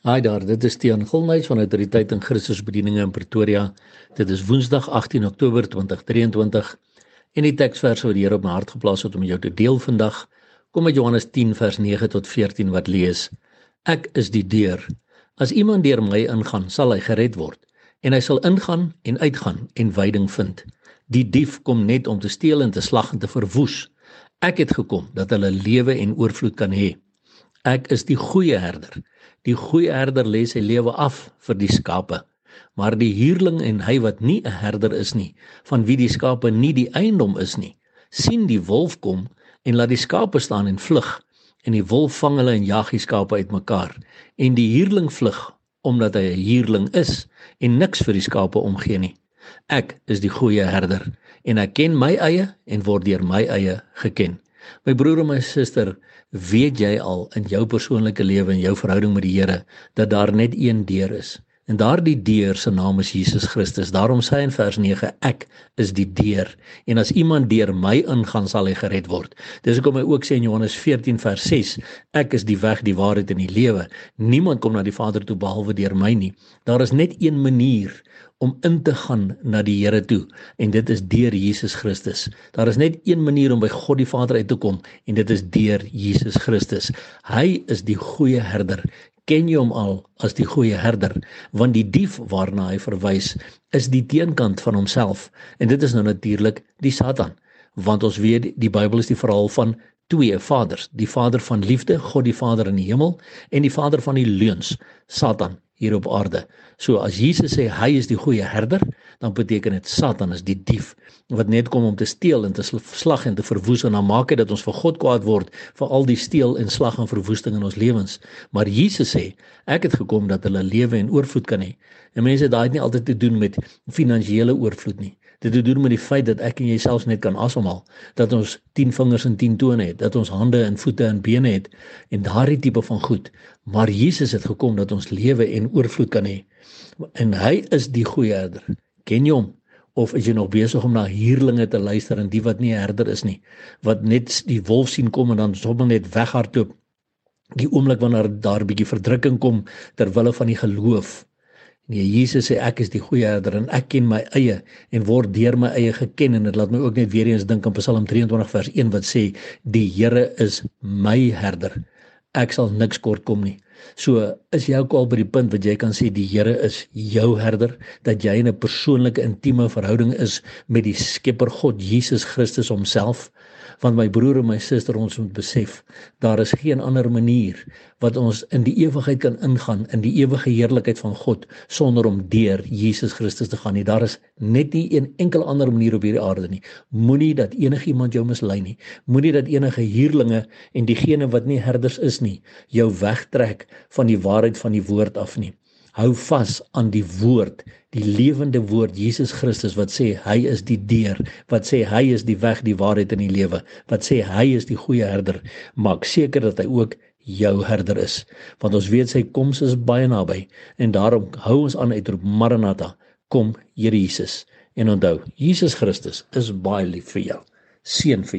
Haai daar, dit is Tiaan Gilnuys van Autoriteit in Christus Bedieninge in Pretoria. Dit is Woensdag 18 Oktober 2023 en die teksvers wat die Here op my hart geplaas het om jou te deel vandag kom uit Johannes 10 vers 9 tot 14 wat lees: Ek is die deur. As iemand deur my ingaan, sal hy gered word en hy sal ingaan en uitgaan en veiding vind. Die dief kom net om te steel en te slag en te verwoes. Ek het gekom dat hulle lewe en oorvloed kan hê. Ek is die goeie herder. Die goeie herder lê sy lewe af vir die skape. Maar die huurling en hy wat nie 'n herder is nie, van wie die skape nie die eiendom is nie, sien die wolf kom en laat die skape staan en vlug. En die wolf vang hulle en jag die skape uitmekaar. En die huurling vlug omdat hy 'n huurling is en niks vir die skape omgee nie. Ek is die goeie herder en ek ken my eie en word deur my eie geken. My broer en my suster, weet jy al in jou persoonlike lewe en jou verhouding met die Here dat daar net een deur is? En daardie deur se naam is Jesus Christus. Daarom sê hy in vers 9: Ek is die deur en as iemand deur my ingaan sal hy gered word. Dis hoekom hy ook sê in Johannes 14 vers 6: Ek is die weg, die waarheid en die lewe. Niemand kom na die Vader toe behalwe deur my nie. Daar is net een manier om in te gaan na die Here toe en dit is deur Jesus Christus. Daar is net een manier om by God die Vader uit te kom en dit is deur Jesus Christus. Hy is die goeie herder. Ken jy hom al as die goeie herder? Want die dief waarna hy verwys is die teenkant van homself en dit is nou natuurlik die Satan. Want ons weet die Bybel is die verhaal van twee vaders, die Vader van liefde, God die Vader in die hemel en die Vader van die leuns, Satan hier op aarde. So as Jesus sê hy is die goeie herder, dan beteken dit Satan is die dief wat net kom om te steel en te slag en te verwoes en dan maak hy dat ons vir God kwaad word vir al die steel en slag en verwoesting in ons lewens. Maar Jesus sê ek het gekom dat hulle lewe en oorvloed kan hê. En mense daai het nie altyd te doen met finansiële oorvloed nie. Dit het te doen met die feit dat ek en jy selfs net kan asemhaal, dat ons 10 vingers en 10 tone het, dat ons hande en voete en bene het en daardie tipe van goed. Maar Jesus het gekom dat ons lewe en oorvloed kan hê. En hy is die goeie herder. Ken jy hom? Of is jy nog besig om na huurlinge te luister en die wat nie herder is nie, wat net die wolf sien kom en dan sommer net weghardloop? Die oomblik wanneer daar 'n bietjie verdrukking kom ter wille van die geloof, Nee, Jesus sê ek is die goeie herder en ek ken my eie en word deur my eie geken en dit laat my ook net weer eens dink aan Psalm 23 vers 1 wat sê die Here is my herder. Ek sal niks kort kom nie. So is jy ook al by die punt wat jy kan sê die Here is jou herder, dat jy in 'n persoonlike intieme verhouding is met die Skepper God Jesus Christus homself want my broer en my suster ons moet besef daar is geen ander manier wat ons in die ewigheid kan ingaan in die ewige heerlikheid van God sonder om deur Jesus Christus te gaan nie. Daar is net nie een enkel ander manier op hierdie aarde nie. Moenie dat enigiemand jou mislei nie. Moenie dat enige huurlinge en diegene wat nie herders is nie jou wegtrek van die waarheid van die woord af nie hou vas aan die woord, die lewende woord Jesus Christus wat sê hy is die deur, wat sê hy is die weg, die waarheid en die lewe, wat sê hy is die goeie herder. Maak seker dat hy ook jou herder is, want ons weet sy koms is baie naby en daarom hou ons aan uitroep Maranatha, kom Here Jesus. En onthou, Jesus Christus is baie lief vir jou. Seën vir jou.